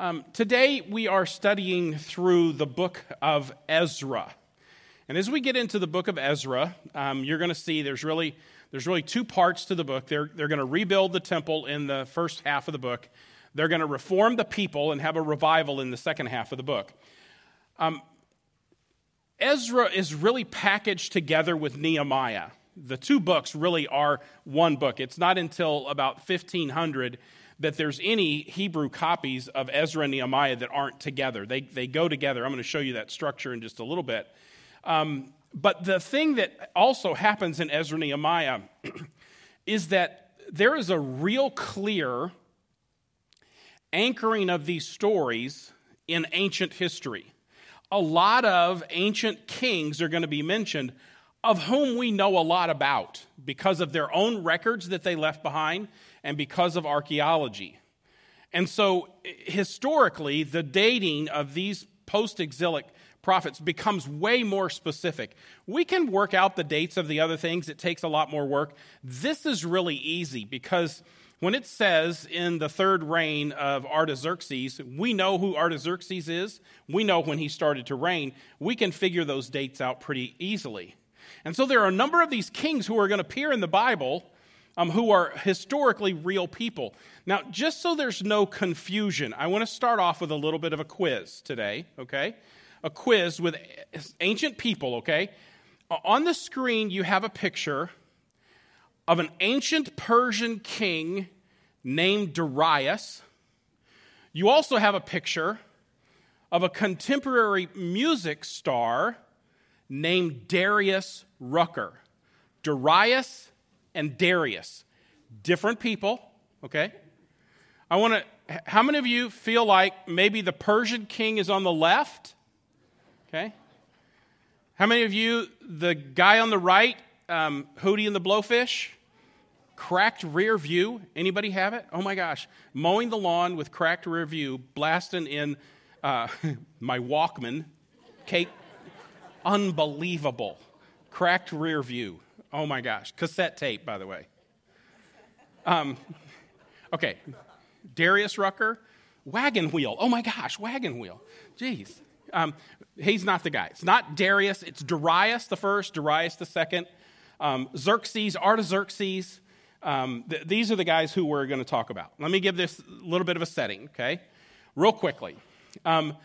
Um, today we are studying through the book of Ezra. And as we get into the book of Ezra, um, you're going to see there's really, there's really two parts to the book. They're, they're going to rebuild the temple in the first half of the book, they're going to reform the people and have a revival in the second half of the book. Um, Ezra is really packaged together with Nehemiah. The two books really are one book. It's not until about 1500 that there's any Hebrew copies of Ezra and Nehemiah that aren't together. They, they go together. I'm going to show you that structure in just a little bit. Um, but the thing that also happens in Ezra and Nehemiah is that there is a real clear anchoring of these stories in ancient history. A lot of ancient kings are going to be mentioned of whom we know a lot about because of their own records that they left behind and because of archaeology. And so, historically, the dating of these post exilic prophets becomes way more specific. We can work out the dates of the other things, it takes a lot more work. This is really easy because when it says in the third reign of Artaxerxes, we know who Artaxerxes is, we know when he started to reign, we can figure those dates out pretty easily. And so there are a number of these kings who are going to appear in the Bible um, who are historically real people. Now, just so there's no confusion, I want to start off with a little bit of a quiz today, okay? A quiz with ancient people, okay? On the screen, you have a picture of an ancient Persian king named Darius. You also have a picture of a contemporary music star named Darius Rucker. Darius and Darius, different people, okay? I want to, how many of you feel like maybe the Persian king is on the left? Okay. How many of you, the guy on the right, um, Hootie and the Blowfish, cracked rear view? Anybody have it? Oh my gosh. Mowing the lawn with cracked rear view, blasting in uh, my Walkman, Kate, unbelievable. Cracked rear view. Oh my gosh. Cassette tape, by the way. Um, okay. Darius Rucker, wagon wheel. Oh my gosh, wagon wheel. Jeez. Um, he's not the guy. It's not Darius. It's Darius the first, Darius the second, um, Xerxes, Artaxerxes. Um, th- these are the guys who we're going to talk about. Let me give this a little bit of a setting, okay? Real quickly. Um,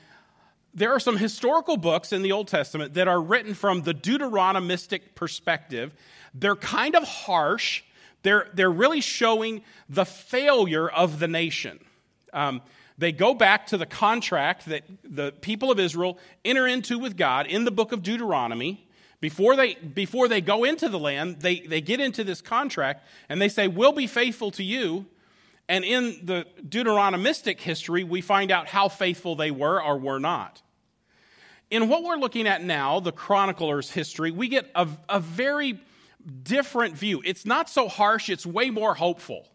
there are some historical books in the Old Testament that are written from the Deuteronomistic perspective. They're kind of harsh. They're, they're really showing the failure of the nation. Um, they go back to the contract that the people of Israel enter into with God in the book of Deuteronomy. Before they, before they go into the land, they, they get into this contract and they say, We'll be faithful to you. And in the Deuteronomistic history, we find out how faithful they were or were not. In what we're looking at now, the chronicler's history, we get a, a very different view. It's not so harsh, it's way more hopeful.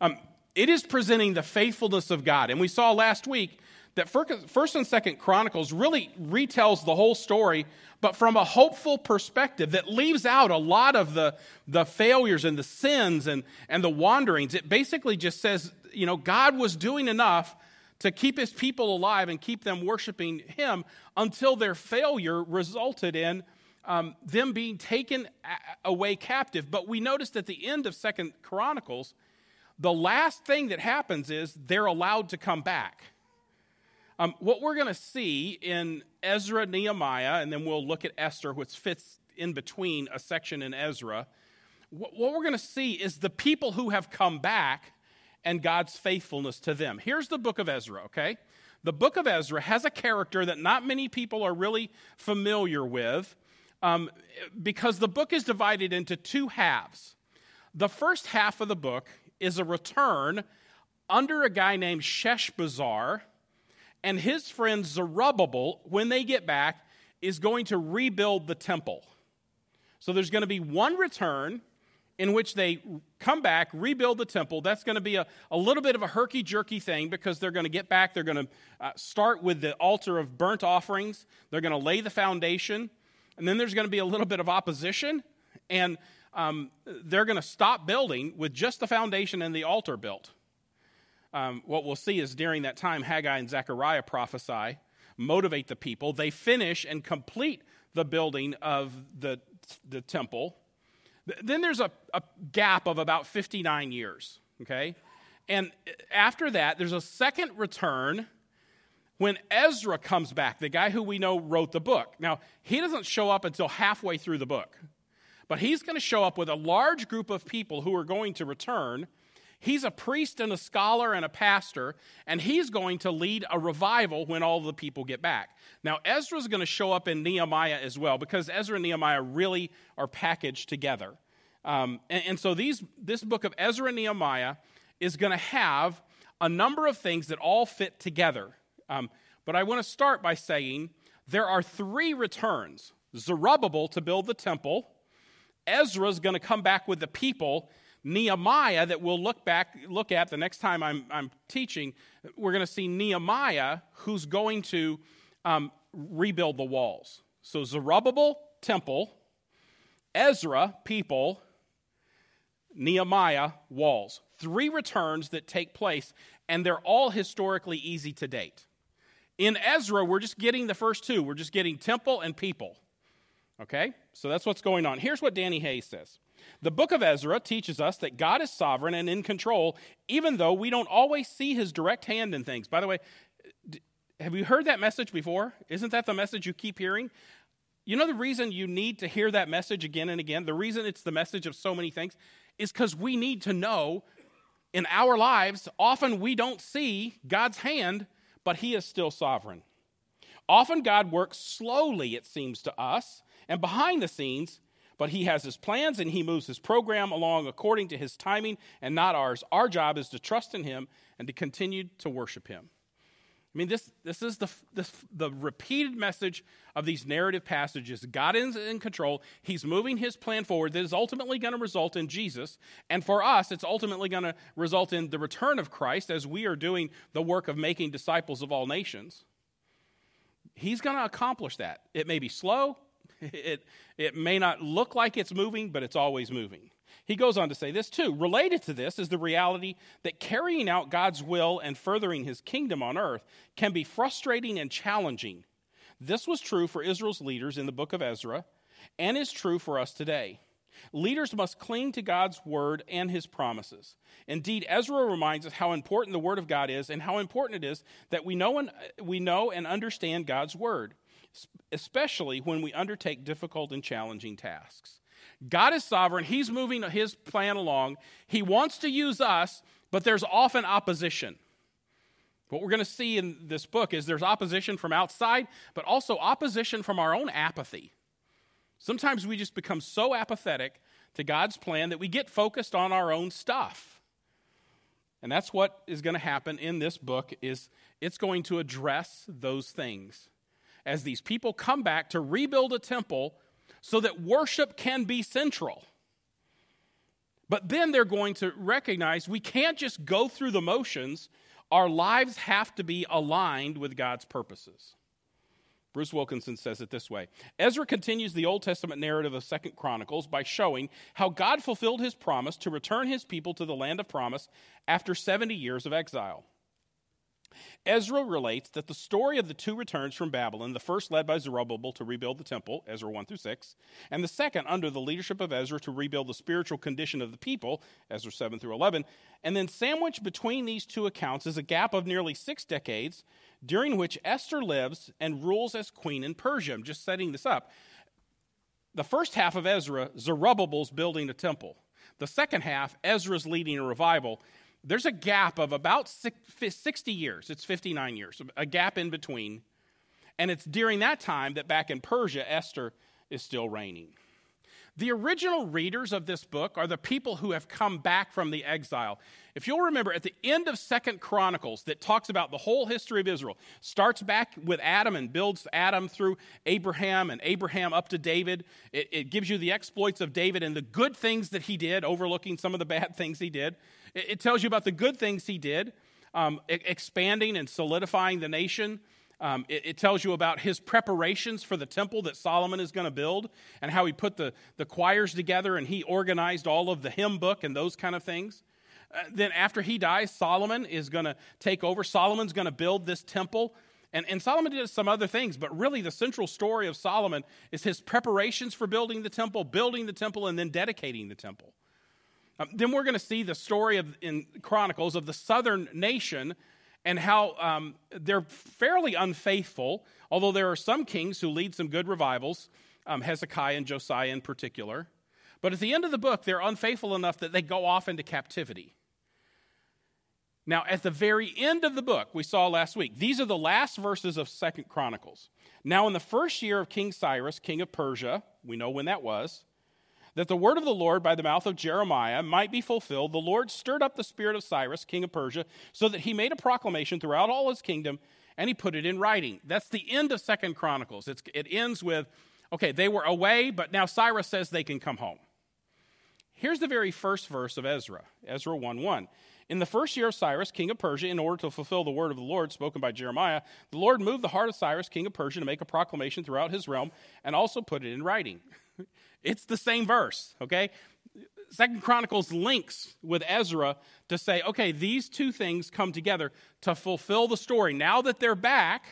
Um, it is presenting the faithfulness of God. And we saw last week that First and Second Chronicles really retells the whole story, but from a hopeful perspective that leaves out a lot of the, the failures and the sins and, and the wanderings. It basically just says, you know, God was doing enough to keep his people alive and keep them worshiping him until their failure resulted in um, them being taken away captive. But we noticed at the end of Second Chronicles, the last thing that happens is they're allowed to come back. Um, what we're going to see in Ezra, Nehemiah, and then we'll look at Esther, which fits in between a section in Ezra. What, what we're going to see is the people who have come back and God's faithfulness to them. Here's the book of Ezra, okay? The book of Ezra has a character that not many people are really familiar with um, because the book is divided into two halves. The first half of the book is a return under a guy named Sheshbazzar and his friend Zerubbabel, when they get back, is going to rebuild the temple. So there's going to be one return in which they come back, rebuild the temple. That's going to be a, a little bit of a herky jerky thing because they're going to get back. They're going to uh, start with the altar of burnt offerings, they're going to lay the foundation, and then there's going to be a little bit of opposition, and um, they're going to stop building with just the foundation and the altar built. Um, what we'll see is during that time, Haggai and Zechariah prophesy, motivate the people. They finish and complete the building of the, the temple. Then there's a, a gap of about 59 years, okay? And after that, there's a second return when Ezra comes back, the guy who we know wrote the book. Now, he doesn't show up until halfway through the book, but he's going to show up with a large group of people who are going to return. He's a priest and a scholar and a pastor, and he's going to lead a revival when all the people get back. Now, Ezra's going to show up in Nehemiah as well because Ezra and Nehemiah really are packaged together. Um, and, and so these, this book of Ezra and Nehemiah is going to have a number of things that all fit together. Um, but I want to start by saying there are three returns Zerubbabel to build the temple, Ezra is going to come back with the people. Nehemiah, that we'll look back, look at the next time I'm, I'm teaching, we're going to see Nehemiah who's going to um, rebuild the walls. So Zerubbabel, temple, Ezra, people, Nehemiah, walls. Three returns that take place, and they're all historically easy to date. In Ezra, we're just getting the first two. We're just getting temple and people. Okay? So that's what's going on. Here's what Danny Hays says The book of Ezra teaches us that God is sovereign and in control, even though we don't always see his direct hand in things. By the way, have you heard that message before? Isn't that the message you keep hearing? You know the reason you need to hear that message again and again? The reason it's the message of so many things is because we need to know in our lives, often we don't see God's hand but he is still sovereign. Often God works slowly, it seems to us, and behind the scenes, but he has his plans and he moves his program along according to his timing and not ours. Our job is to trust in him and to continue to worship him. I mean, this, this is the, this, the repeated message of these narrative passages. God is in control. He's moving his plan forward that is ultimately going to result in Jesus. And for us, it's ultimately going to result in the return of Christ as we are doing the work of making disciples of all nations. He's going to accomplish that. It may be slow, it, it may not look like it's moving, but it's always moving. He goes on to say this too. Related to this is the reality that carrying out God's will and furthering his kingdom on earth can be frustrating and challenging. This was true for Israel's leaders in the book of Ezra and is true for us today. Leaders must cling to God's word and his promises. Indeed, Ezra reminds us how important the word of God is and how important it is that we know and, we know and understand God's word, especially when we undertake difficult and challenging tasks. God is sovereign. He's moving his plan along. He wants to use us, but there's often opposition. What we're going to see in this book is there's opposition from outside, but also opposition from our own apathy. Sometimes we just become so apathetic to God's plan that we get focused on our own stuff. And that's what is going to happen in this book is it's going to address those things. As these people come back to rebuild a temple so that worship can be central. But then they're going to recognize we can't just go through the motions. Our lives have to be aligned with God's purposes. Bruce Wilkinson says it this way Ezra continues the Old Testament narrative of Second Chronicles by showing how God fulfilled his promise to return his people to the land of promise after 70 years of exile. Ezra relates that the story of the two returns from Babylon, the first led by Zerubbabel to rebuild the temple, Ezra 1 through 6, and the second under the leadership of Ezra to rebuild the spiritual condition of the people, Ezra 7 through 11, and then sandwiched between these two accounts is a gap of nearly six decades during which Esther lives and rules as queen in Persia. I'm just setting this up. The first half of Ezra, Zerubbabel's building a temple. The second half, Ezra's leading a revival there's a gap of about 60 years. It's 59 years, a gap in between. And it's during that time that back in Persia, Esther is still reigning. The original readers of this book are the people who have come back from the exile. If you'll remember, at the end of Second Chronicles, that talks about the whole history of Israel, starts back with Adam and builds Adam through Abraham and Abraham up to David. It, it gives you the exploits of David and the good things that he did, overlooking some of the bad things he did. It, it tells you about the good things he did, um, expanding and solidifying the nation. Um, it, it, tells you about his preparations for the temple that Solomon is going to build and how he put the, the choirs together and he organized all of the hymn book and those kind of things. Uh, then, after he dies, Solomon is going to take over. Solomon's going to build this temple. And, and Solomon did some other things, but really the central story of Solomon is his preparations for building the temple, building the temple, and then dedicating the temple. Um, then we're going to see the story of, in Chronicles of the southern nation and how um, they're fairly unfaithful, although there are some kings who lead some good revivals, um, Hezekiah and Josiah in particular. But at the end of the book, they're unfaithful enough that they go off into captivity. Now, at the very end of the book, we saw last week, these are the last verses of Second Chronicles. Now, in the first year of King Cyrus, king of Persia, we know when that was, that the word of the Lord by the mouth of Jeremiah might be fulfilled, the Lord stirred up the spirit of Cyrus, king of Persia, so that he made a proclamation throughout all his kingdom and he put it in writing. That's the end of Second Chronicles. It's, it ends with, okay, they were away, but now Cyrus says they can come home. Here's the very first verse of Ezra, Ezra 1 1. In the first year of Cyrus, king of Persia, in order to fulfill the word of the Lord spoken by Jeremiah, the Lord moved the heart of Cyrus, king of Persia, to make a proclamation throughout his realm and also put it in writing. It's the same verse, okay? Second Chronicles links with Ezra to say, okay, these two things come together to fulfill the story. Now that they're back,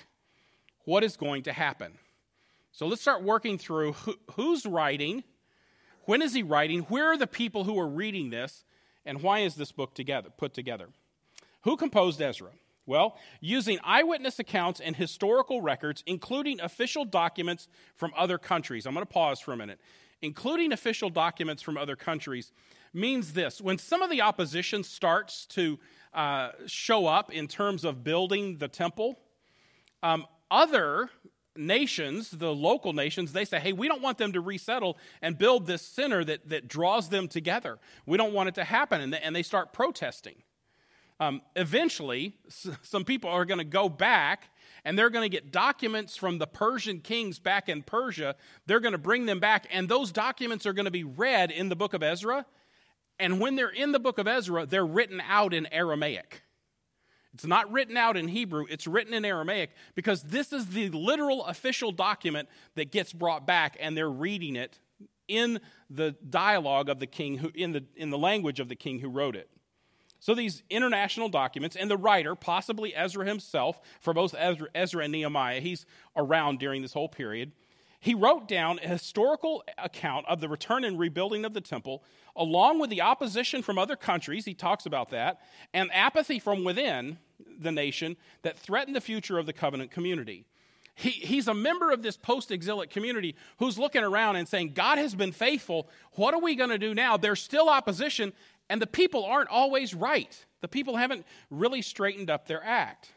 what is going to happen? So let's start working through who, who's writing, when is he writing, where are the people who are reading this, and why is this book together put together? Who composed Ezra? Well, using eyewitness accounts and historical records, including official documents from other countries. I'm going to pause for a minute including official documents from other countries, means this when some of the opposition starts to uh, show up in terms of building the temple, um, other nations, the local nations, they say, hey, we don't want them to resettle and build this center that, that draws them together. We don't want it to happen. And they, and they start protesting. Um, eventually, some people are going to go back and they're going to get documents from the Persian kings back in Persia. They're going to bring them back, and those documents are going to be read in the book of Ezra. And when they're in the book of Ezra, they're written out in Aramaic. It's not written out in Hebrew, it's written in Aramaic because this is the literal official document that gets brought back, and they're reading it in the dialogue of the king, who, in, the, in the language of the king who wrote it. So these international documents, and the writer, possibly Ezra himself, for both Ezra, Ezra and Nehemiah, he's around during this whole period. He wrote down a historical account of the return and rebuilding of the temple, along with the opposition from other countries, he talks about that, and apathy from within the nation that threatened the future of the covenant community. He, he's a member of this post exilic community who's looking around and saying, God has been faithful. What are we going to do now? There's still opposition, and the people aren't always right. The people haven't really straightened up their act.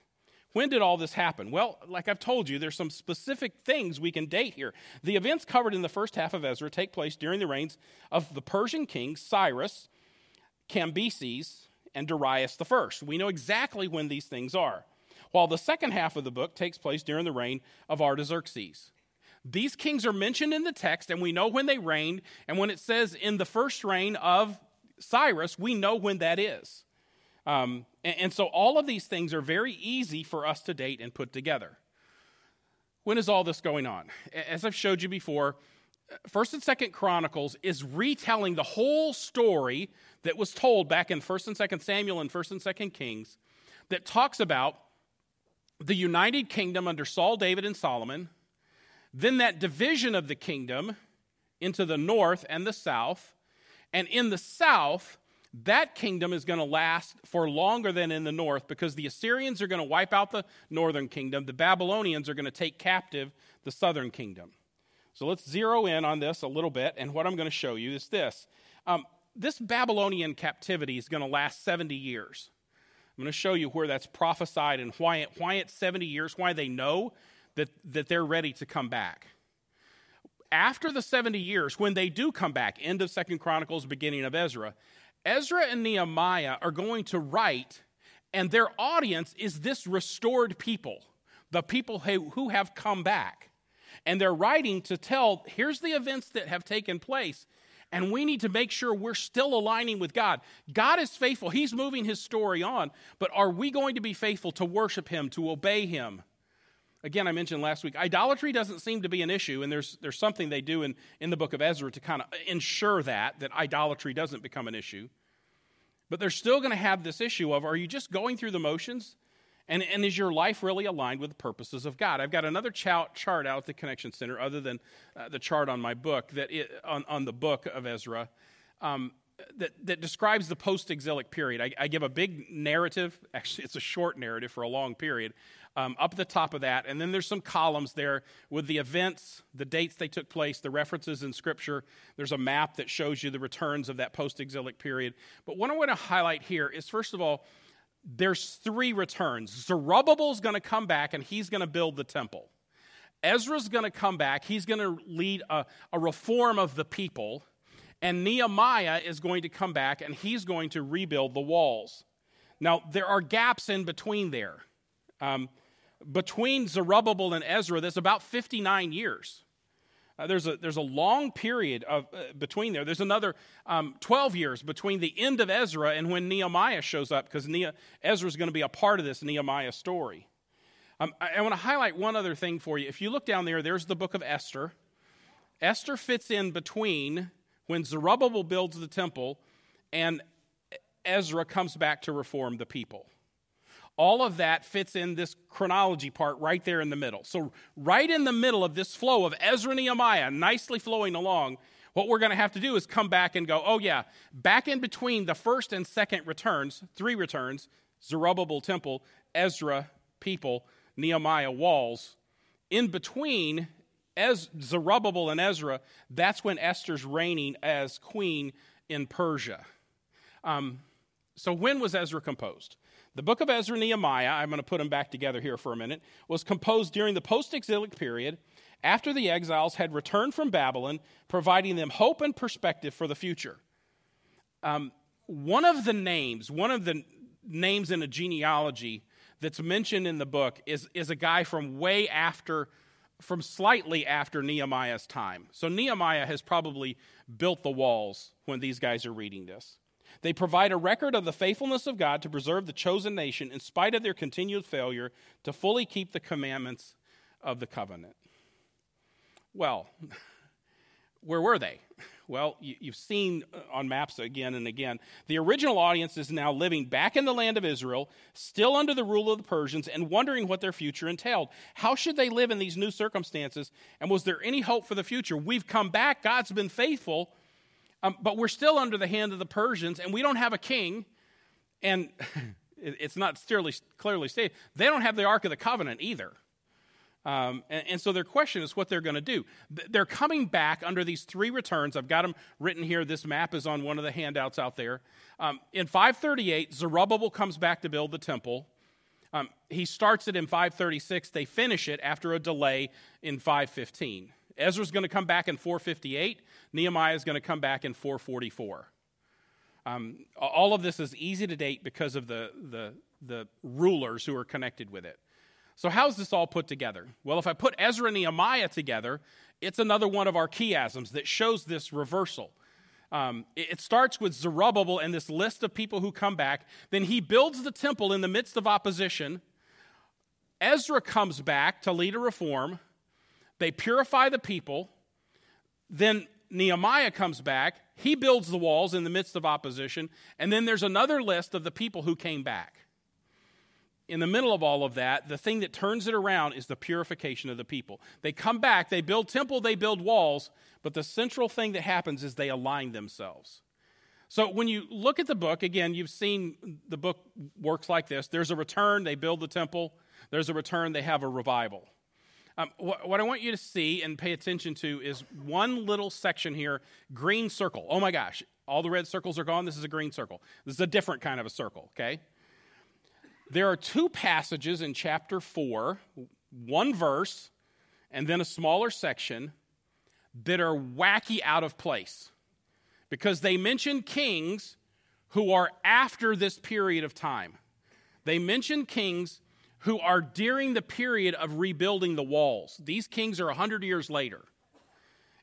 When did all this happen? Well, like I've told you, there's some specific things we can date here. The events covered in the first half of Ezra take place during the reigns of the Persian kings Cyrus, Cambyses, and Darius I. We know exactly when these things are. While the second half of the book takes place during the reign of Artaxerxes. These kings are mentioned in the text, and we know when they reigned. And when it says in the first reign of Cyrus, we know when that is. Um, and, and so all of these things are very easy for us to date and put together. When is all this going on? As I've showed you before, First and Second Chronicles is retelling the whole story that was told back in First and Second Samuel and First and Second Kings, that talks about the united kingdom under Saul, David, and Solomon, then that division of the kingdom into the north and the south, and in the south, that kingdom is going to last for longer than in the north because the Assyrians are going to wipe out the northern kingdom. The Babylonians are going to take captive the southern kingdom. So let's zero in on this a little bit. And what I'm going to show you is this um, this Babylonian captivity is going to last 70 years. I'm going to show you where that's prophesied and why, it, why it's 70 years, why they know that, that they're ready to come back after the 70 years, when they do come back, end of Second Chronicles, beginning of Ezra, Ezra and Nehemiah are going to write, and their audience is this restored people, the people who have come back. And they're writing to tell here's the events that have taken place. And we need to make sure we're still aligning with God. God is faithful. He's moving his story on. But are we going to be faithful to worship him, to obey him? Again, I mentioned last week, idolatry doesn't seem to be an issue, and there's, there's something they do in, in the book of Ezra to kind of ensure that, that idolatry doesn't become an issue. But they're still going to have this issue of are you just going through the motions? And, and is your life really aligned with the purposes of God? I've got another chart, chart out at the Connection Center, other than uh, the chart on my book, that it, on, on the book of Ezra, um, that, that describes the post exilic period. I, I, give a big narrative, actually, it's a short narrative for a long period, um, up the top of that. And then there's some columns there with the events, the dates they took place, the references in Scripture. There's a map that shows you the returns of that post exilic period. But what I want to highlight here is, first of all, there's three returns. Zerubbabel's going to come back and he's going to build the temple. Ezra's going to come back. He's going to lead a, a, reform of the people. And Nehemiah is going to come back and he's going to rebuild the walls. Now, there are gaps in between there. Um, between Zerubbabel and Ezra, there's about 59 years. Uh, there's, a, there's a long period of, uh, between there. There's another um, 12 years between the end of Ezra and when Nehemiah shows up, because ne- Ezra is going to be a part of this Nehemiah story. Um, I, I want to highlight one other thing for you. If you look down there, there's the book of Esther. Esther fits in between when Zerubbabel builds the temple and Ezra comes back to reform the people all of that fits in this chronology part right there in the middle. So, right in the middle of this flow of Ezra Nehemiah, nicely flowing along, what we're going to have to do is come back and go, oh, yeah, back in between the first and second returns, three returns Zerubbabel temple, Ezra people, Nehemiah walls. In between Ez- Zerubbabel and Ezra, that's when Esther's reigning as queen in Persia. Um, so, when was Ezra composed? The book of Ezra and Nehemiah, I'm going to put them back together here for a minute, was composed during the post exilic period after the exiles had returned from Babylon, providing them hope and perspective for the future. Um, one of the names, one of the names in a genealogy that's mentioned in the book is, is a guy from way after, from slightly after Nehemiah's time. So Nehemiah has probably built the walls when these guys are reading this. They provide a record of the faithfulness of God to preserve the chosen nation in spite of their continued failure to fully keep the commandments of the covenant. Well, where were they? Well, you, have seen uh, on maps again and again. The original audience is now living back in the land of Israel, still under the rule of the Persians, and wondering what their future entailed. How should they live in these new circumstances? And was there any hope for the future? We've come back, God's been faithful. Um, but we're still under the hand of the Persians, and we don't have a king. And it's not clearly, clearly stated. They don't have the Ark of the Covenant either. Um, and, and, so their question is what they're going to do. They're coming back under these three returns. I've got them written here. This map is on one of the handouts out there. Um, in 538, Zerubbabel comes back to build the temple. Um, he starts it in 536. They finish it after a delay in 515. Ezra's going to come back in 458. Nehemiah is going to come back in 444. Um, all of this is easy to date because of the, the, the rulers who are connected with it. So, how's this all put together? Well, if I put Ezra and Nehemiah together, it's another one of our chiasms that shows this reversal. Um, it starts with Zerubbabel and this list of people who come back. Then he builds the temple in the midst of opposition. Ezra comes back to lead a reform. They purify the people. Then Nehemiah comes back. He builds the walls in the midst of opposition. And then there's another list of the people who came back. In the middle of all of that, the thing that turns it around is the purification of the people. They come back, they build temple, they build walls, but the central thing that happens is they align themselves. So when you look at the book, again, you've seen the book works like this. There's a return, they build the temple. There's a return, they have a revival. Um, what, what I want you to see and pay attention to is one little section here green circle. Oh my gosh, all the red circles are gone. This is a green circle. This is a different kind of a circle, okay? There are two passages in chapter 4, one verse, and then a smaller section that are wacky out of place because they mention kings who are after this period of time. They mention kings who are during the period of rebuilding the walls. These kings are 100 years later.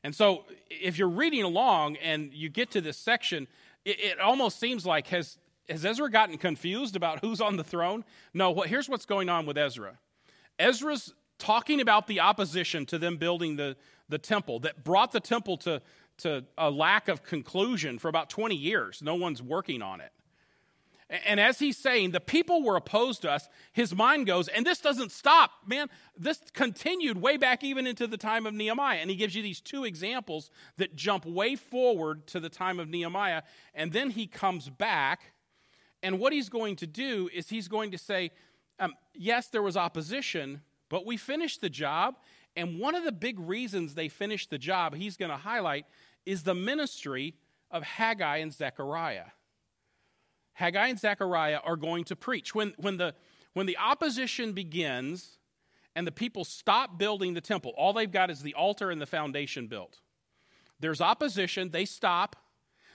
And so, if you're reading along and you get to this section, it, it almost seems like has, has Ezra gotten confused about who's on the throne? No, what, here's what's going on with Ezra Ezra's talking about the opposition to them building the, the temple that brought the temple to, to a lack of conclusion for about 20 years. No one's working on it. And as he's saying, the people were opposed to us, his mind goes, and this doesn't stop, man. This continued way back even into the time of Nehemiah. And he gives you these two examples that jump way forward to the time of Nehemiah. And then he comes back, and what he's going to do is he's going to say, um, yes, there was opposition, but we finished the job. And one of the big reasons they finished the job, he's going to highlight, is the ministry of Haggai and Zechariah. Haggai and Zechariah are going to preach. When, when, the, when the opposition begins and the people stop building the temple, all they've got is the altar and the foundation built. There's opposition, they stop,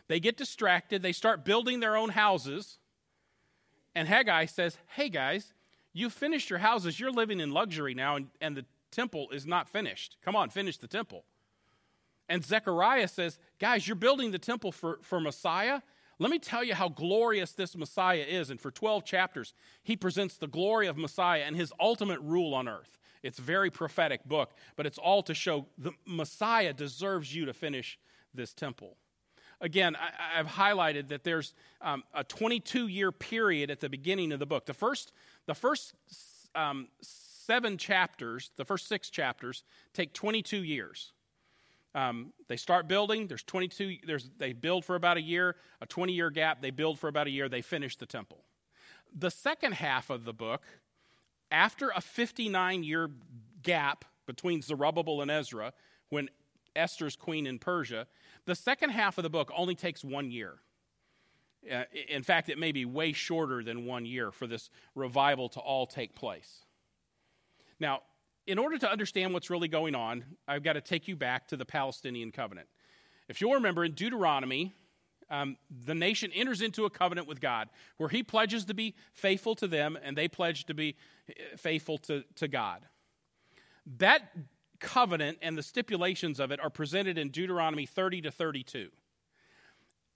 they get distracted, they start building their own houses. And Haggai says, Hey guys, you finished your houses, you're living in luxury now, and, and the temple is not finished. Come on, finish the temple. And Zechariah says, Guys, you're building the temple for, for Messiah. Let me tell you how glorious this Messiah is. And for 12 chapters, he presents the glory of Messiah and his ultimate rule on earth. It's a very prophetic book, but it's all to show the Messiah deserves you to finish this temple. Again, I, have highlighted that there's um, a 22 year period at the beginning of the book. The first, the first um, seven chapters, the first six chapters, take 22 years. Um, they start building. There's 22. There's they build for about a year, a 20 year gap. They build for about a year. They finish the temple. The second half of the book, after a 59 year gap between Zerubbabel and Ezra, when Esther's queen in Persia, the second half of the book only takes one year. Uh, in fact, it may be way shorter than one year for this revival to all take place. Now, in order to understand what's really going on, I've got to take you back to the Palestinian covenant. If you'll remember in Deuteronomy, um, the nation enters into a covenant with God where he pledges to be faithful to them and they pledge to be eh, faithful to, to God. That covenant and the stipulations of it are presented in Deuteronomy 30 to 32.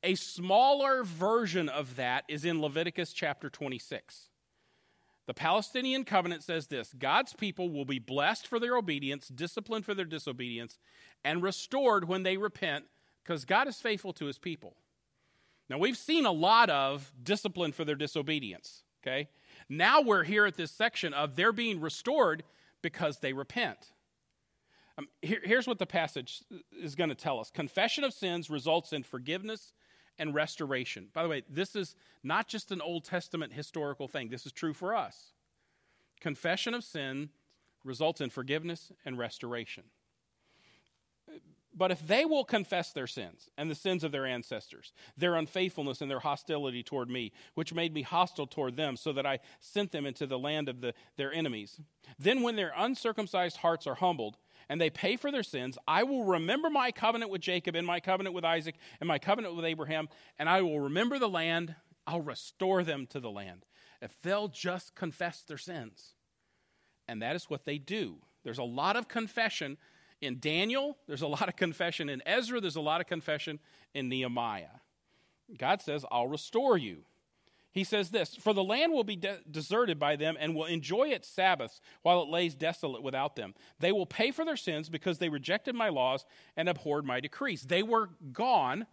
A smaller version of that is in Leviticus chapter 26. The Palestinian covenant says this God's people will be blessed for their obedience, disciplined for their disobedience, and restored when they repent, because God is faithful to his people. Now, we've seen a lot of discipline for their disobedience, okay? Now we're here at this section of they're being restored because they repent. Um, here, here's what the passage is going to tell us confession of sins results in forgiveness and restoration. By the way, this is not just an Old Testament historical thing, this is true for us. Confession of sin results in forgiveness and restoration. But if they will confess their sins and the sins of their ancestors, their unfaithfulness and their hostility toward me, which made me hostile toward them, so that I sent them into the land of the, their enemies, then when their uncircumcised hearts are humbled, and they pay for their sins, I will remember my covenant with Jacob and my covenant with Isaac and my covenant with Abraham, and I will remember the land. I'll restore them to the land if they'll just confess their sins. And that is what they do. There's a lot of confession in Daniel, there's a lot of confession in Ezra, there's a lot of confession in Nehemiah. God says, I'll restore you he says this For the land will be de- deserted by them and will enjoy its Sabbaths while it lays desolate without them. They will pay for their sins because they rejected my laws and abhorred my decrees. They were gone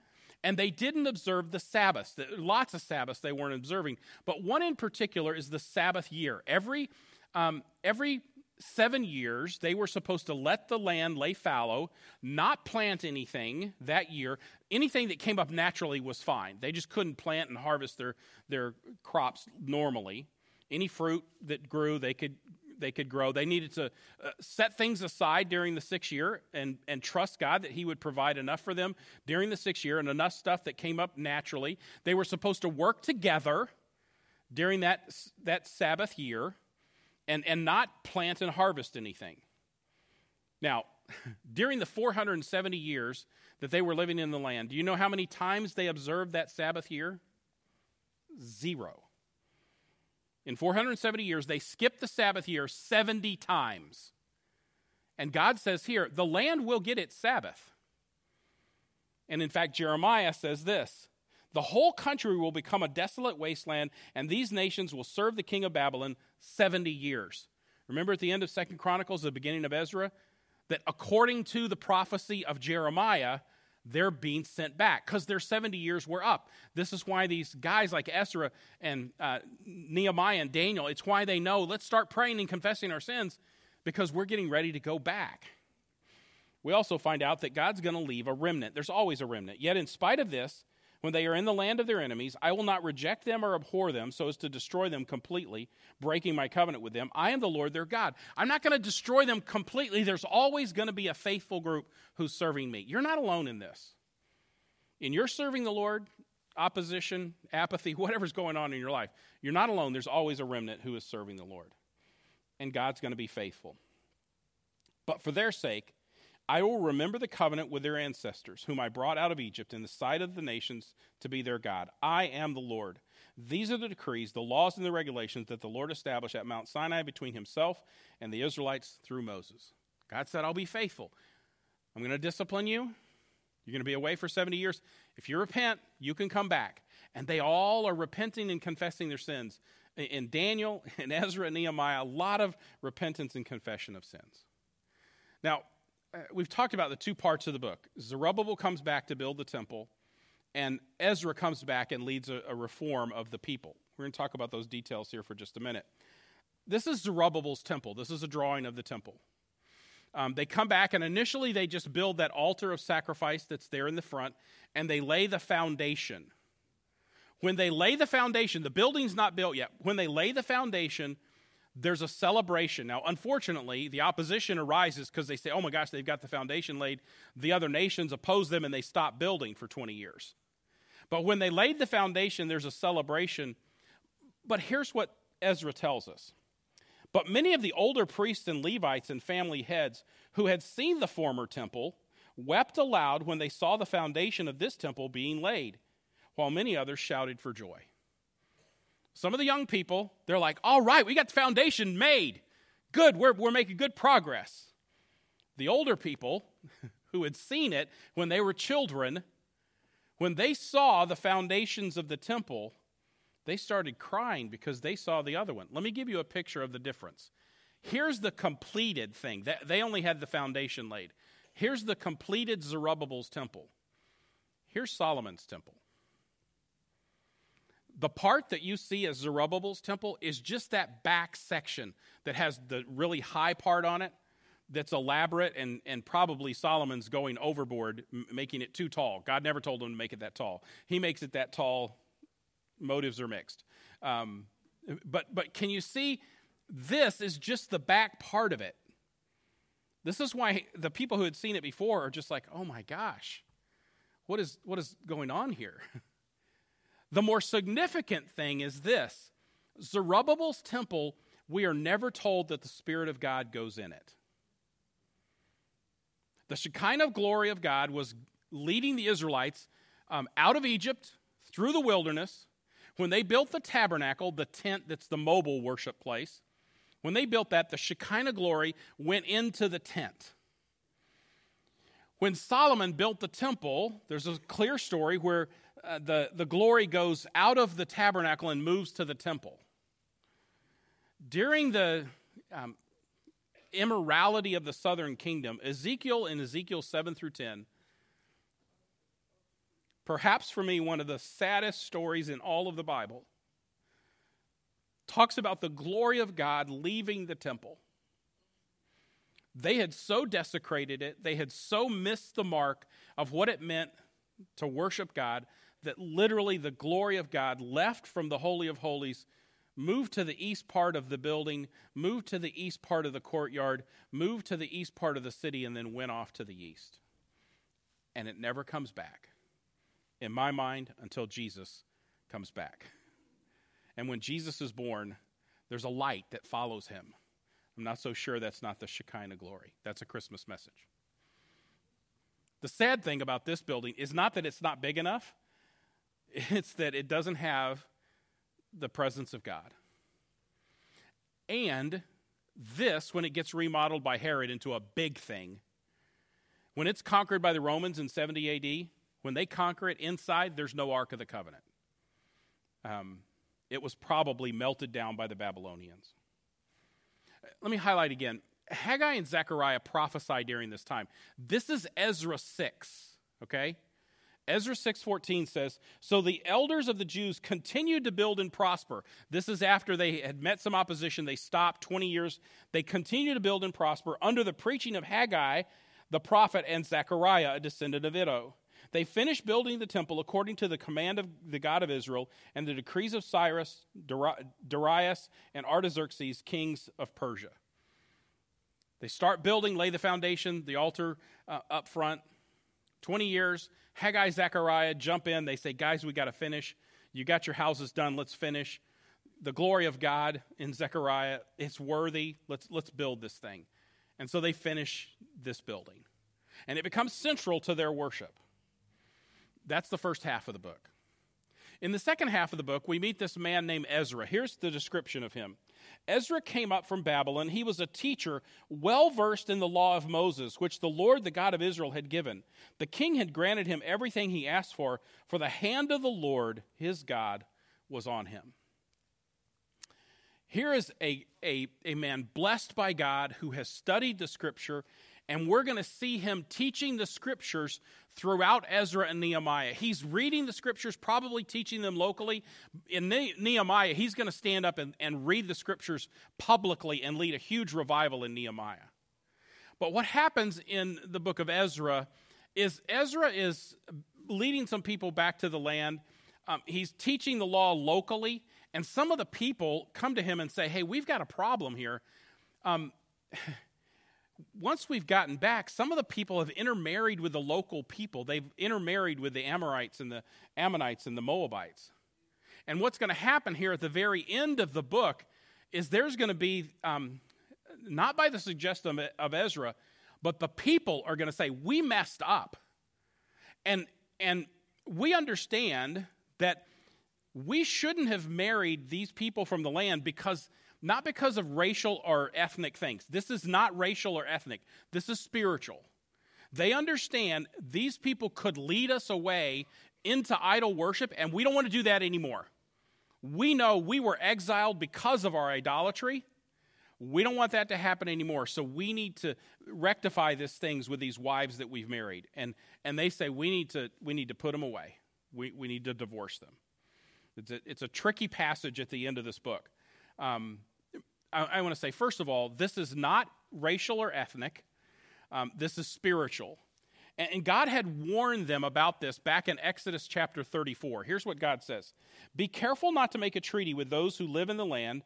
and they didn't observe the Sabbaths. Lots of Sabbaths they weren't observing, but one in particular is the Sabbath year. Every, um, every seven years, they were supposed to let the land lay fallow, not plant anything that year. Anything that came up naturally was fine. They just couldn't plant and harvest their, their crops normally. Any fruit that grew, they could, they could grow. They needed to uh, set things aside during the sixth year and, and trust God that He would provide enough for them during the sixth year and enough stuff that came up naturally. They were supposed to work together during that, that Sabbath year and, and not plant and harvest anything. Now, during the 470 years that they were living in the land, do you know how many times they observed that Sabbath year? Zero. In 470 years, they skipped the Sabbath year 70 times. And God says here, the land will get its Sabbath. And in fact, Jeremiah says this the whole country will become a desolate wasteland, and these nations will serve the king of Babylon 70 years. Remember at the end of Second Chronicles, the beginning of Ezra, that according to the prophecy of Jeremiah, they're being sent back because their 70 years were up. This is why these guys like Ezra and uh, Nehemiah and Daniel, it's why they know let's start praying and confessing our sins because we're getting ready to go back. We also find out that God's going to leave a remnant. There's always a remnant. Yet, in spite of this, when they are in the land of their enemies, I will not reject them or abhor them so as to destroy them completely, breaking my covenant with them. I am the Lord their God. I'm not going to destroy them completely. There's always going to be a faithful group who's serving me. You're not alone in this. In your serving the Lord, opposition, apathy, whatever's going on in your life, you're not alone. There's always a remnant who is serving the Lord. And God's going to be faithful. But for their sake, I will remember the covenant with their ancestors, whom I brought out of Egypt in the sight of the nations to be their God. I am the Lord. These are the decrees, the laws, and the regulations that the Lord established at Mount Sinai between himself and the Israelites through Moses. God said, I'll be faithful. I'm going to discipline you. You're going to be away for 70 years. If you repent, you can come back. And they all are repenting and confessing their sins. In Daniel and Ezra and Nehemiah, a lot of repentance and confession of sins. Now, we've talked about the two parts of the book. Zerubbabel comes back to build the temple, and Ezra comes back and leads a, a reform of the people. We're going to talk about those details here for just a minute. This is Zerubbabel's temple. This is a drawing of the temple. Um, they come back, and initially they just build that altar of sacrifice that's there in the front, and they lay the foundation. When they lay the foundation, the building's not built yet. When they lay the foundation, there's a celebration. Now, unfortunately, the opposition arises because they say, oh my gosh, they've got the foundation laid. The other nations oppose them and they stop building for 20 years. But when they laid the foundation, there's a celebration. But here's what Ezra tells us. But many of the older priests and Levites and family heads who had seen the former temple wept aloud when they saw the foundation of this temple being laid, while many others shouted for joy. Some of the young people, they're like, all right, we got the foundation made. Good, we're, we're making good progress. The older people who had seen it when they were children, when they saw the foundations of the temple, they started crying because they saw the other one. Let me give you a picture of the difference. Here's the completed thing. They only had the foundation laid. Here's the completed Zerubbabel's temple. Here's Solomon's temple. The part that you see as Zerubbabel's temple is just that back section that has the really high part on it that's elaborate and, and probably Solomon's going overboard, m- making it too tall. God never told him to make it that tall. He makes it that tall. Motives are mixed. Um, but, but can you see this is just the back part of it? This is why the people who had seen it before are just like, oh my gosh, what is, what is going on here? The more significant thing is this Zerubbabel's temple, we are never told that the Spirit of God goes in it. The Shekinah of glory of God was leading the Israelites um, out of Egypt through the wilderness. When they built the tabernacle, the tent that's the mobile worship place, when they built that, the Shekinah glory went into the tent. When Solomon built the temple, there's a clear story where uh, the, the glory goes out of the tabernacle and moves to the temple. During the um, immorality of the southern kingdom, Ezekiel in Ezekiel 7 through 10, perhaps for me one of the saddest stories in all of the Bible, talks about the glory of God leaving the temple. They had so desecrated it, they had so missed the mark of what it meant to worship God that literally the glory of God left from the Holy of Holies, moved to the east part of the building, moved to the east part of the courtyard, moved to the east part of the city, and then went off to the east. And it never comes back, in my mind, until Jesus comes back. And when Jesus is born, there's a light that follows him. I'm not so sure that's not the Shekinah glory. That's a Christmas message. The sad thing about this building is not that it's not big enough, it's that it doesn't have the presence of God. And this, when it gets remodeled by Herod into a big thing, when it's conquered by the Romans in 70 AD, when they conquer it inside, there's no Ark of the Covenant. Um, it was probably melted down by the Babylonians. Let me highlight again Haggai and Zechariah prophesy during this time. This is Ezra 6, Okay? Ezra 6:14 says, "So the elders of the Jews continued to build and prosper." This is after they had met some opposition, they stopped 20 years. They continued to build and prosper under the preaching of Haggai, the prophet, and Zechariah, a descendant of Iddo. They finished building the temple according to the command of the God of Israel and the decrees of Cyrus, Darius, and Artaxerxes, kings of Persia. They start building, lay the foundation, the altar uh, up front. 20 years, Haggai, Zechariah jump in. They say, Guys, we got to finish. You got your houses done. Let's finish. The glory of God in Zechariah, it's worthy. Let's, let's build this thing. And so they finish this building. And it becomes central to their worship. That's the first half of the book. In the second half of the book, we meet this man named Ezra. Here's the description of him Ezra came up from Babylon. He was a teacher well versed in the law of Moses, which the Lord, the God of Israel, had given. The king had granted him everything he asked for, for the hand of the Lord, his God, was on him. Here is a, a, a man blessed by God who has studied the scripture and we're going to see him teaching the scriptures throughout Ezra and Nehemiah. He's reading the scriptures, probably teaching them locally. In Nehemiah, he's going to stand up and, and read the scriptures publicly and lead a huge revival in Nehemiah. But what happens in the book of Ezra is Ezra is leading some people back to the land. Um, he's teaching the law locally, and some of the people come to him and say, Hey, we've got a problem here. Um, once we've gotten back, some of the people have intermarried with the local people. They've intermarried with the Amorites and the Ammonites and the Moabites. And what's going to happen here at the very end of the book is there's going to be, um, not by the suggestion of Ezra, but the people are going to say, We messed up. And, and we understand that we shouldn't have married these people from the land because not because of racial or ethnic things. This is not racial or ethnic, this is spiritual. They understand these people could lead us away into idol worship, and we don't want to do that anymore. We know we were exiled because of our idolatry. We don't want that to happen anymore. So we need to rectify these things with these wives that we've married. And, and they say we need to, we need to put them away. We, we need to divorce them. It's a, it's a tricky passage at the end of this book. Um, I, I want to say, first of all, this is not racial or ethnic, um, this is spiritual. And, and God had warned them about this back in Exodus chapter 34. Here's what God says Be careful not to make a treaty with those who live in the land.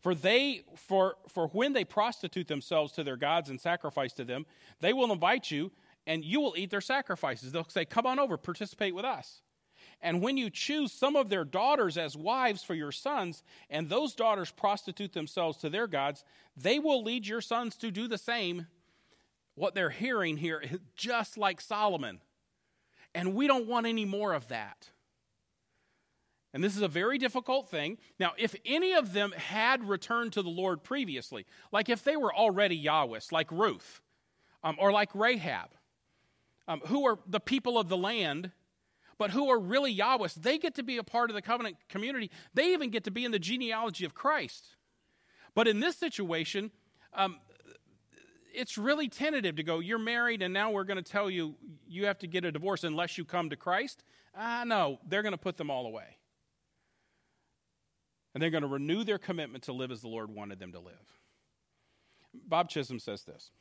For they for for when they prostitute themselves to their gods and sacrifice to them, they will invite you and you will eat their sacrifices. They'll say, "Come on over, participate with us." And when you choose some of their daughters as wives for your sons, and those daughters prostitute themselves to their gods, they will lead your sons to do the same. What they're hearing here is just like Solomon. And we don't want any more of that. And this is a very difficult thing. Now, if any of them had returned to the Lord previously, like if they were already Yahweh's, like Ruth, um, or like Rahab, um, who are the people of the land but who are really Yahweh's. They get to be a part of the covenant community. They even get to be in the genealogy of Christ. But in this situation, um, it's really tentative to go, you're married, and now we're going to tell you you have to get a divorce unless you come to Christ. Ah, no, they're going to put them all away. And they're going to renew their commitment to live as the Lord wanted them to live. Bob Chisholm says this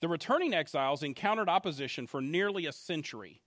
The returning exiles encountered opposition for nearly a century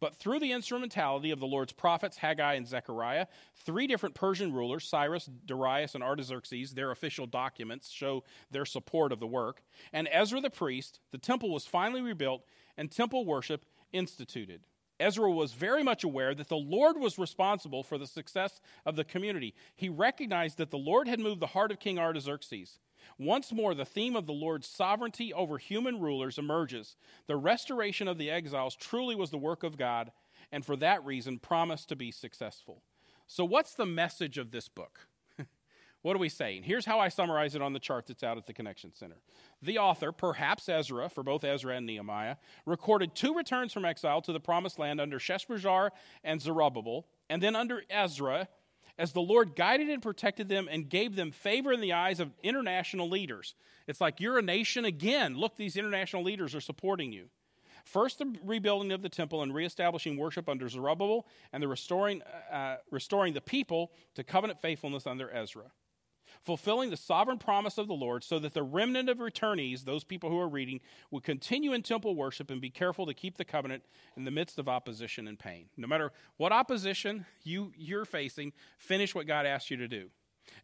but through the instrumentality of the Lord's prophets, Haggai and Zechariah, three different Persian rulers, Cyrus, Darius, and Artaxerxes, their official documents show their support of the work, and Ezra the priest, the temple was finally rebuilt and temple worship instituted. Ezra was very much aware that the Lord was responsible for the success of the community. He recognized that the Lord had moved the heart of King Artaxerxes. Once more, the theme of the Lord's sovereignty over human rulers emerges. The restoration of the exiles truly was the work of God, and for that reason promised to be successful. So, what's the message of this book? what are we saying? Here's how I summarize it on the chart that's out at the Connection Center. The author, perhaps Ezra, for both Ezra and Nehemiah, recorded two returns from exile to the promised land under Sheshbazzar and Zerubbabel, and then under Ezra as the Lord guided and protected them and gave them favor in the eyes of international leaders. It's like you're a nation again. Look, these international leaders are supporting you. First, the rebuilding of the temple and reestablishing worship under Zerubbabel, and the restoring, uh, restoring the people to covenant faithfulness under Ezra. Fulfilling the sovereign promise of the Lord, so that the remnant of returnees, those people who are reading, will continue in temple worship and be careful to keep the covenant in the midst of opposition and pain. No matter what opposition you, you're facing, finish what God asked you to do.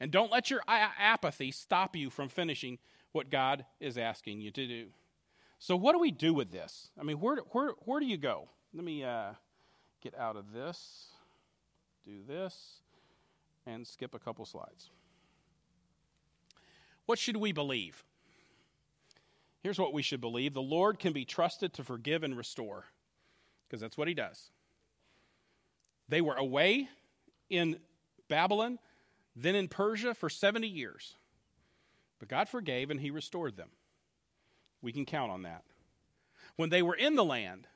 And don't let your apathy stop you from finishing what God is asking you to do. So, what do we do with this? I mean, where, where, where do you go? Let me uh, get out of this, do this, and skip a couple slides. What should we believe? Here's what we should believe the Lord can be trusted to forgive and restore, because that's what He does. They were away in Babylon, then in Persia for 70 years. But God forgave and He restored them. We can count on that. When they were in the land,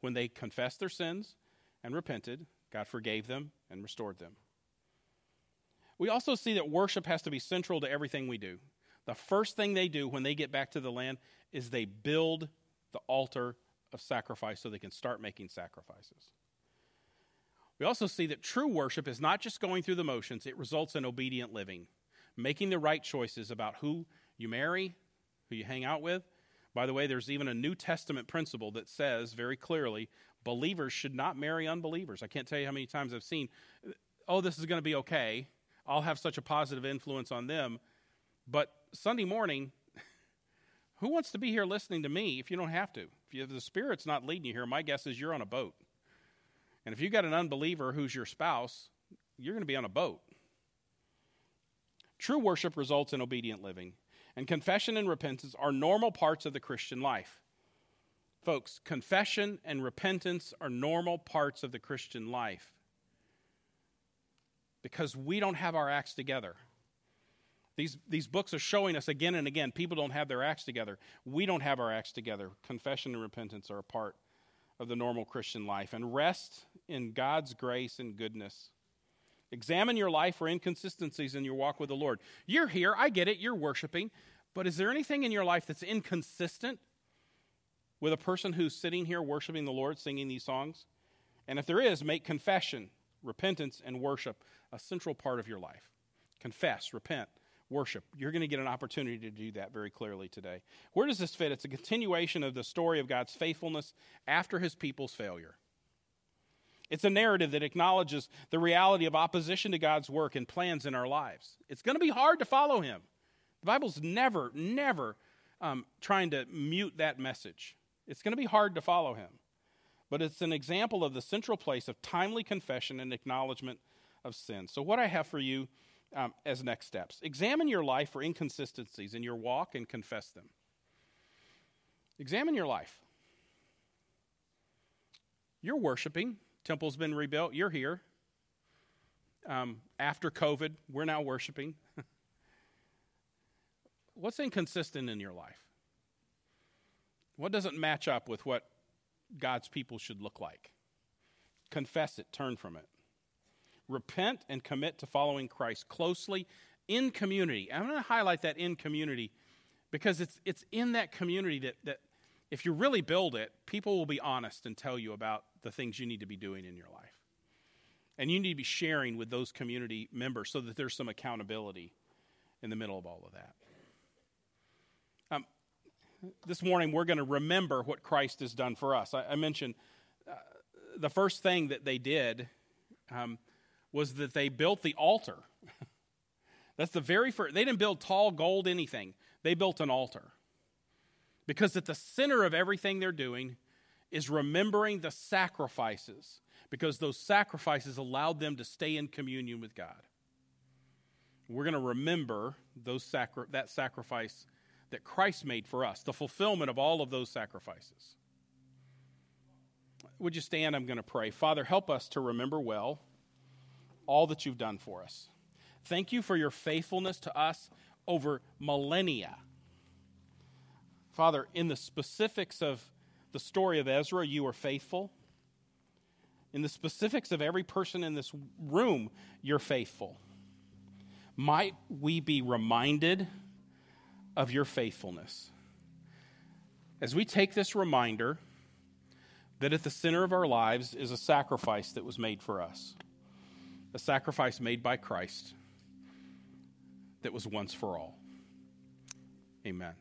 when they confessed their sins and repented, God forgave them and restored them. We also see that worship has to be central to everything we do. The first thing they do when they get back to the land is they build the altar of sacrifice so they can start making sacrifices. We also see that true worship is not just going through the motions, it results in obedient living, making the right choices about who you marry, who you hang out with, by the way, there's even a New Testament principle that says very clearly believers should not marry unbelievers. I can't tell you how many times I've seen, oh, this is going to be okay. I'll have such a positive influence on them. But Sunday morning, who wants to be here listening to me if you don't have to? If, you, if the Spirit's not leading you here, my guess is you're on a boat. And if you've got an unbeliever who's your spouse, you're going to be on a boat. True worship results in obedient living and confession and repentance are normal parts of the Christian life. Folks, confession and repentance are normal parts of the Christian life because we don't have our acts together. These, these books are showing us again and again people don't have their acts together. We don't have our acts together. Confession and repentance are a part of the normal Christian life. And rest in God's grace and goodness. Examine your life for inconsistencies in your walk with the Lord. You're here, I get it, you're worshiping, but is there anything in your life that's inconsistent with a person who's sitting here worshiping the Lord, singing these songs? And if there is, make confession, repentance, and worship a central part of your life. Confess, repent, worship. You're going to get an opportunity to do that very clearly today. Where does this fit? It's a continuation of the story of God's faithfulness after his people's failure. It's a narrative that acknowledges the reality of opposition to God's work and plans in our lives. It's going to be hard to follow Him. The Bible's never, never um, trying to mute that message. It's going to be hard to follow Him. But it's an example of the central place of timely confession and acknowledgement of sin. So, what I have for you um, as next steps examine your life for inconsistencies in your walk and confess them. Examine your life. You're worshiping Temple's been rebuilt. You're here. Um, after COVID, we're now worshiping. What's inconsistent in your life? What doesn't match up with what God's people should look like? Confess it, turn from it. Repent and commit to following Christ closely in community. I'm going to highlight that in community because it's, it's in that community that, that if you really build it, people will be honest and tell you about the things you need to be doing in your life. And you need to be sharing with those community members so that there's some accountability in the middle of all of that. Um, this morning, we're going to remember what Christ has done for us. I, I mentioned uh, the first thing that they did um, was that they built the altar. That's the very first, they didn't build tall gold anything, they built an altar. Because at the center of everything they're doing is remembering the sacrifices, because those sacrifices allowed them to stay in communion with God. We're going to remember those sacri- that sacrifice that Christ made for us, the fulfillment of all of those sacrifices. Would you stand? I'm going to pray. Father, help us to remember well all that you've done for us. Thank you for your faithfulness to us over millennia. Father, in the specifics of the story of Ezra, you are faithful. In the specifics of every person in this room, you're faithful. Might we be reminded of your faithfulness? As we take this reminder that at the center of our lives is a sacrifice that was made for us, a sacrifice made by Christ that was once for all. Amen.